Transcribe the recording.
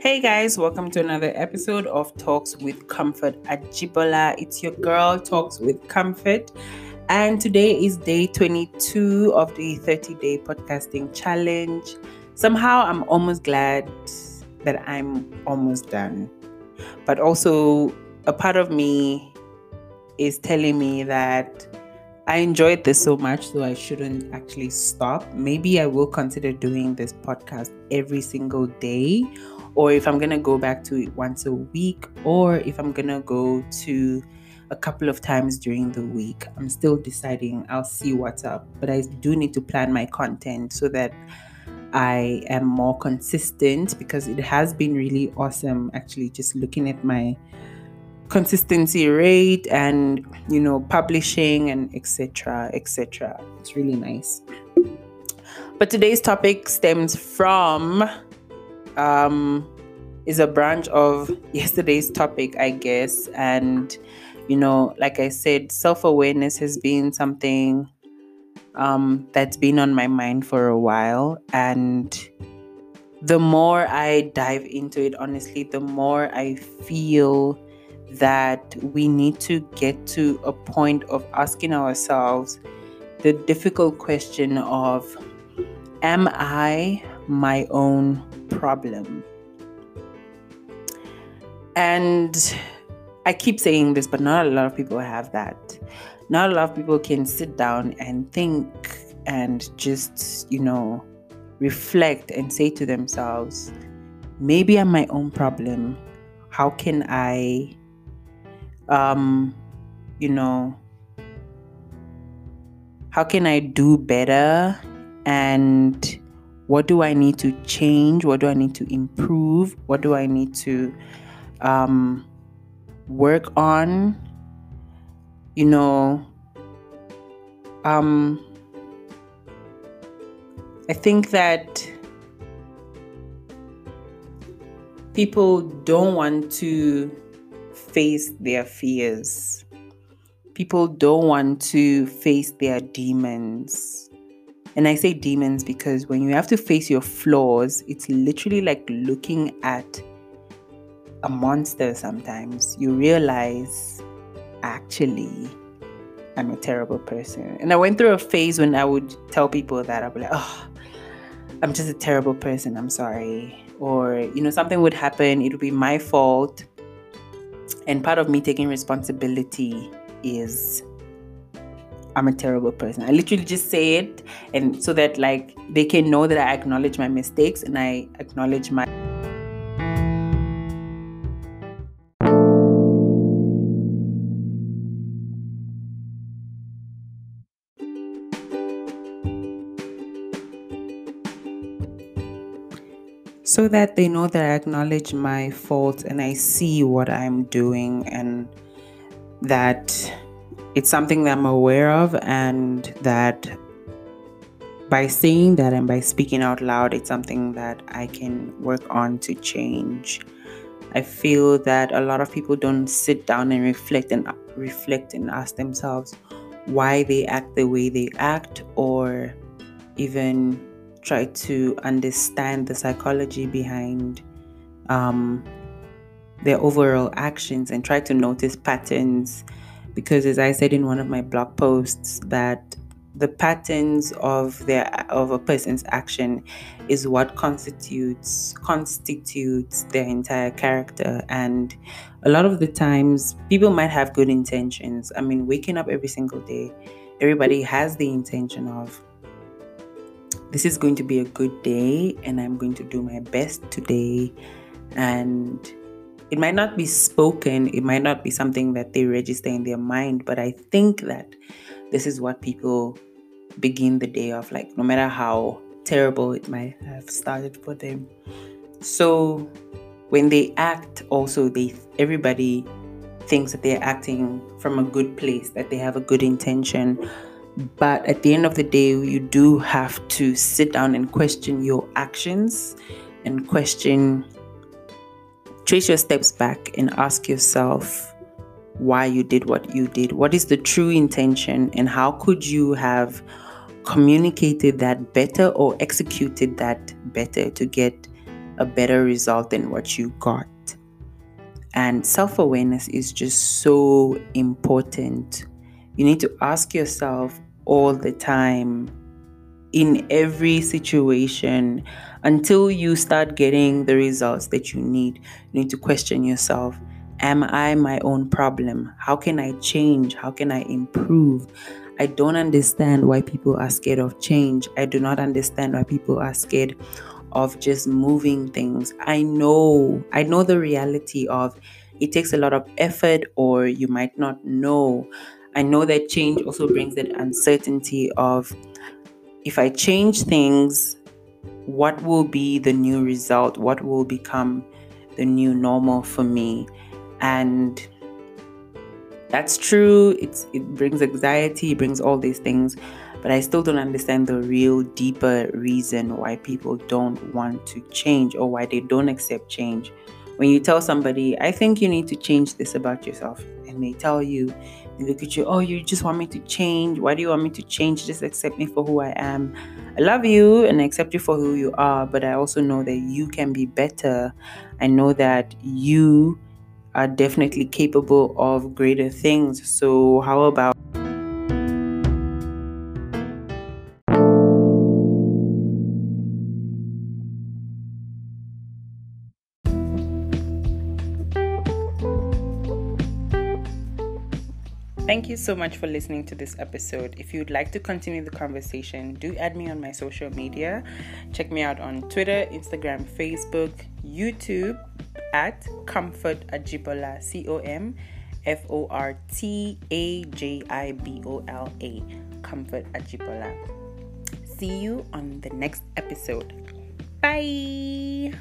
Hey guys, welcome to another episode of Talks with Comfort at Ajibola. It's your girl Talks with Comfort, and today is day 22 of the 30 day podcasting challenge. Somehow, I'm almost glad that I'm almost done, but also a part of me is telling me that I enjoyed this so much, so I shouldn't actually stop. Maybe I will consider doing this podcast every single day, or if I'm gonna go back to it once a week, or if I'm gonna go to a couple of times during the week. I'm still deciding. I'll see what's up, but I do need to plan my content so that I am more consistent because it has been really awesome actually just looking at my consistency rate and you know publishing and etc etc it's really nice but today's topic stems from um is a branch of yesterday's topic i guess. And you know like i said self-awareness has been something um that's been on my mind for a while. And the more i dive into it honestly the more i feel that we need to get to a point of asking ourselves the difficult question of Am I my own problem? And I keep saying this, but not a lot of people have that. Not a lot of people can sit down and think and just, you know, reflect and say to themselves, maybe I'm my own problem. How can I um, you know, how can I do better? And what do I need to change? What do I need to improve? What do I need to um, work on? You know, um, I think that people don't want to face their fears. People don't want to face their demons. And I say demons because when you have to face your flaws, it's literally like looking at a monster sometimes. You realize, actually, I'm a terrible person. And I went through a phase when I would tell people that I'd be like, oh, I'm just a terrible person. I'm sorry. Or, you know, something would happen. It would be my fault. And part of me taking responsibility is I'm a terrible person. I literally just say it and so that like they can know that I acknowledge my mistakes and I acknowledge my so that they know that I acknowledge my faults and I see what I'm doing and that it's something that I'm aware of and that by saying that and by speaking out loud, it's something that I can work on to change. I feel that a lot of people don't sit down and reflect and reflect and ask themselves why they act the way they act or even try to understand the psychology behind um, their overall actions and try to notice patterns because as i said in one of my blog posts that the patterns of their of a person's action is what constitutes constitutes their entire character and a lot of the times people might have good intentions i mean waking up every single day everybody has the intention of this is going to be a good day and I'm going to do my best today. And it might not be spoken, it might not be something that they register in their mind, but I think that this is what people begin the day of, like, no matter how terrible it might have started for them. So when they act, also they everybody thinks that they're acting from a good place, that they have a good intention but at the end of the day, you do have to sit down and question your actions and question, trace your steps back and ask yourself why you did what you did. What is the true intention, and how could you have communicated that better or executed that better to get a better result than what you got. And self awareness is just so important. You need to ask yourself all the time, in every situation, until you start getting the results that you need. You need to question yourself Am I my own problem? How can I change? How can I improve? I don't understand why people are scared of change. I do not understand why people are scared of just moving things. I know, I know the reality of it takes a lot of effort, or you might not know. I know that change also brings that uncertainty of if I change things, what will be the new result? What will become the new normal for me? And that's true. It's it brings anxiety, it brings all these things, but I still don't understand the real deeper reason why people don't want to change or why they don't accept change. When you tell somebody, I think you need to change this about yourself, they tell you, they look at you, oh, you just want me to change. Why do you want me to change? Just accept me for who I am. I love you and I accept you for who you are, but I also know that you can be better. I know that you are definitely capable of greater things. So, how about Thank you so much for listening to this episode. If you'd like to continue the conversation, do add me on my social media. Check me out on Twitter, Instagram, Facebook, YouTube at Comfort Ajibola, C O M F O R T A J I B O L A, Comfort Ajibola. See you on the next episode. Bye.